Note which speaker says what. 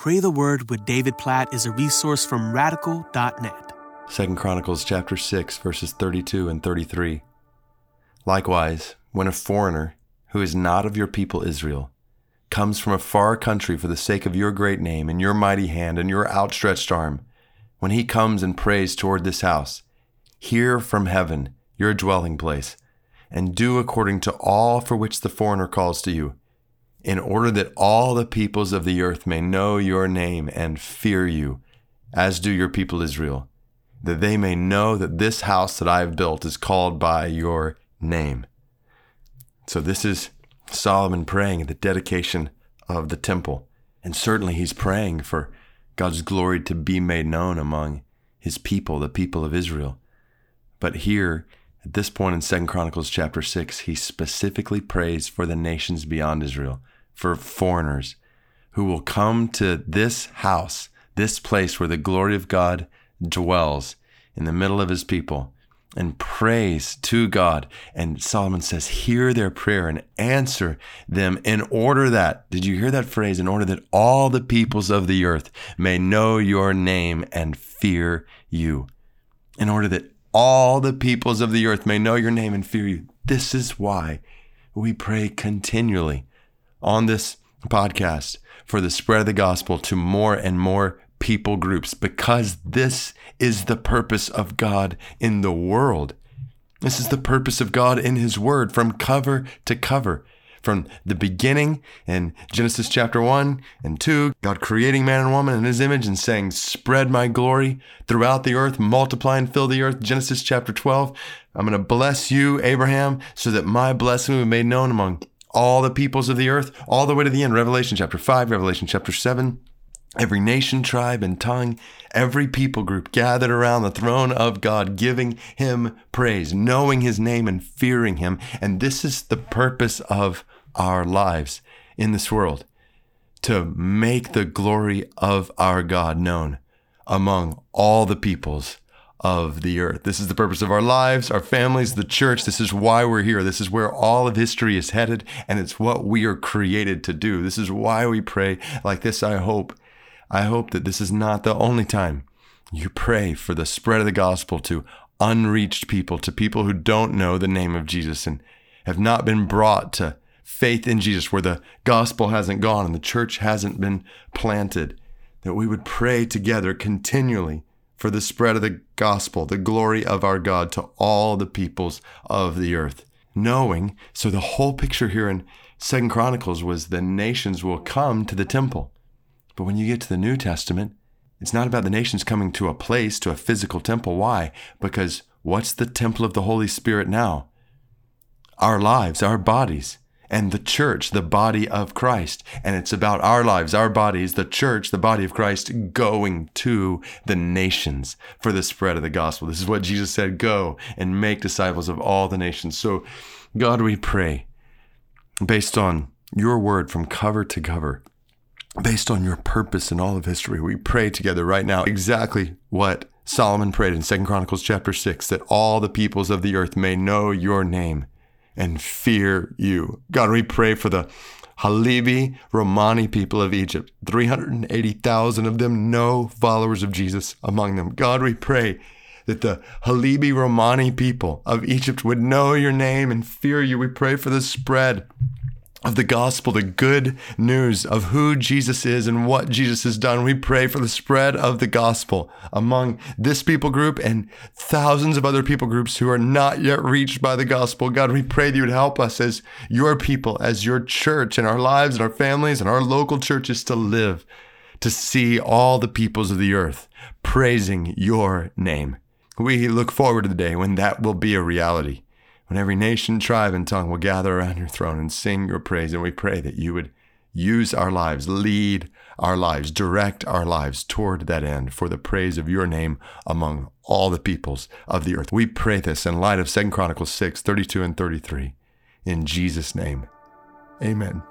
Speaker 1: Pray the Word with David Platt is a resource from radical.net.
Speaker 2: Second Chronicles chapter 6 verses 32 and 33. Likewise, when a foreigner who is not of your people Israel comes from a far country for the sake of your great name and your mighty hand and your outstretched arm, when he comes and prays toward this house, hear from heaven, your dwelling place, and do according to all for which the foreigner calls to you, in order that all the peoples of the earth may know your name and fear you, as do your people Israel, that they may know that this house that I have built is called by your name. So this is Solomon praying at the dedication of the temple. And certainly he's praying for God's glory to be made known among his people, the people of Israel. But here, at this point in Second Chronicles chapter 6, he specifically prays for the nations beyond Israel, for foreigners who will come to this house, this place where the glory of God dwells in the middle of his people and praise to God. And Solomon says, hear their prayer and answer them in order that, did you hear that phrase? In order that all the peoples of the earth may know your name and fear you. In order that all the peoples of the earth may know your name and fear you. This is why we pray continually on this podcast for the spread of the gospel to more and more people groups because this is the purpose of God in the world. This is the purpose of God in His Word from cover to cover. From the beginning in Genesis chapter 1 and 2, God creating man and woman in His image and saying, Spread my glory throughout the earth, multiply and fill the earth. Genesis chapter 12, I'm going to bless you, Abraham, so that my blessing will be made known among all the peoples of the earth, all the way to the end. Revelation chapter 5, Revelation chapter 7, Every nation, tribe, and tongue, every people group gathered around the throne of God, giving him praise, knowing his name and fearing him. And this is the purpose of our lives in this world to make the glory of our God known among all the peoples of the earth. This is the purpose of our lives, our families, the church. This is why we're here. This is where all of history is headed, and it's what we are created to do. This is why we pray like this, I hope I hope that this is not the only time you pray for the spread of the gospel to unreached people, to people who don't know the name of Jesus and have not been brought to faith in Jesus, where the gospel hasn't gone and the church hasn't been planted, that we would pray together continually for the spread of the gospel, the glory of our God to all the peoples of the earth. Knowing, so the whole picture here in Second Chronicles was the nations will come to the temple. But when you get to the New Testament, it's not about the nations coming to a place, to a physical temple. Why? Because what's the temple of the Holy Spirit now? Our lives, our bodies, and the church, the body of Christ. And it's about our lives, our bodies, the church, the body of Christ, going to the nations for the spread of the gospel. This is what Jesus said go and make disciples of all the nations. So, God, we pray based on your word from cover to cover based on your purpose in all of history, we pray together right now exactly what Solomon prayed in Second Chronicles chapter 6 that all the peoples of the earth may know your name and fear you. God, we pray for the Halibi Romani people of Egypt, 380,000 of them, no followers of Jesus among them. God, we pray that the Halibi Romani people of Egypt would know your name and fear you. We pray for the spread of the gospel, the good news of who Jesus is and what Jesus has done. We pray for the spread of the gospel among this people group and thousands of other people groups who are not yet reached by the gospel. God, we pray that you would help us as your people, as your church and our lives and our families and our local churches to live, to see all the peoples of the earth praising your name. We look forward to the day when that will be a reality when every nation, tribe, and tongue will gather around your throne and sing your praise. And we pray that you would use our lives, lead our lives, direct our lives toward that end for the praise of your name among all the peoples of the earth. We pray this in light of 2 Chronicles 6, 32 and 33. In Jesus' name, amen.